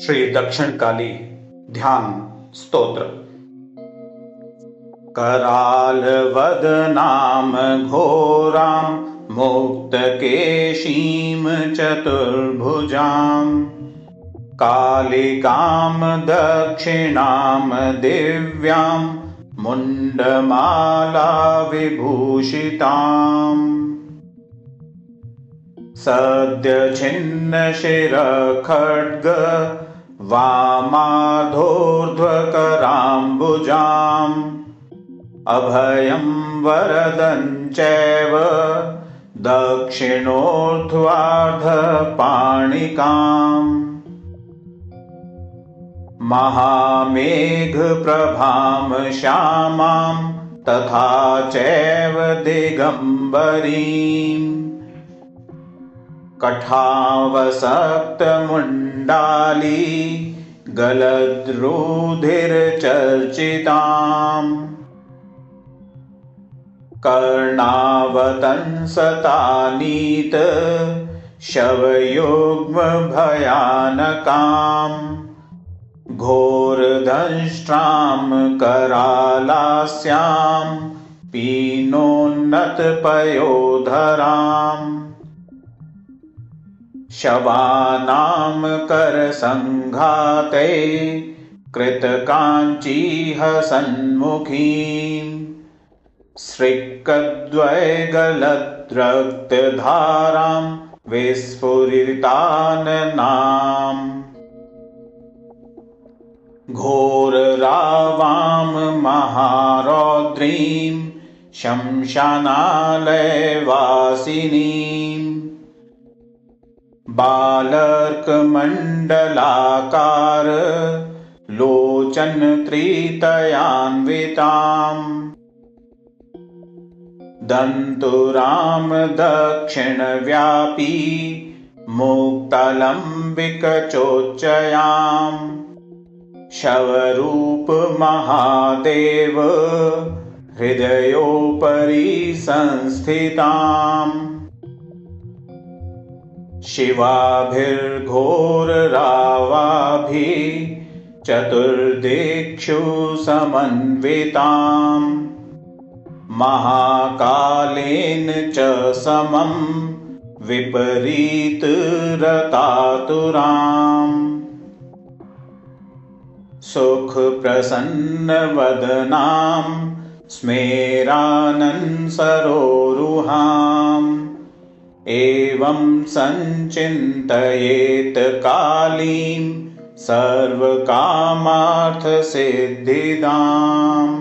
श्री दक्षिण काली ध्यान स्तोत्र। कराल वदनाम घोरां मुक्तकेशीं चतुर्भुजाम्। कालिकां दक्षिणां दिव्यां मुण्डमाला विभूषिताम्। सद्यछिन्नशिरखड्ग वामाधोर्ध्वकराम्बुजाम् अभयं वरदं चैव दक्षिणोर्ध्वार्धपाणिकाम् महामेघप्रभां श्यामां तथा चैव दिगम्बरीम् कठावसक्तमुण्डाली गलद्रुधिर्चर्चिताम्। कर्णावतंसतानीत शवयुग्मभयानकाम्। घोरदंष्ट्रां करालास्यां पीनोन्नतपयोधराम् शवानां करसङ्घाते कृतकाञ्चीहसन्मुखीं। सृक्कद्वैगलद्रक्तधारां विस्फुरिताननाम्। घोररावां महारौद्रीं शंशानालयवासिनीम् बालर्कमण्डलाकार लोचनत्रितयान्विताम्। दन्तुरां दक्षिणव्यापी मुक्तलम्बिकचोच्चयाम्। शवरूपमहादेव हृदयोपरि संस्थिताम् शिवाभिर्घोररावाभिः चतुर्दिक्षु समन्विताम्। महाकालेन च समं विपरीतरतातुराम्। सुखप्रसन्नवदनां स्मेरानन्सरोरुहाम् एवं सञ्चिन्तयेत् कालीं सर्वकामार्थसिद्धिदाम्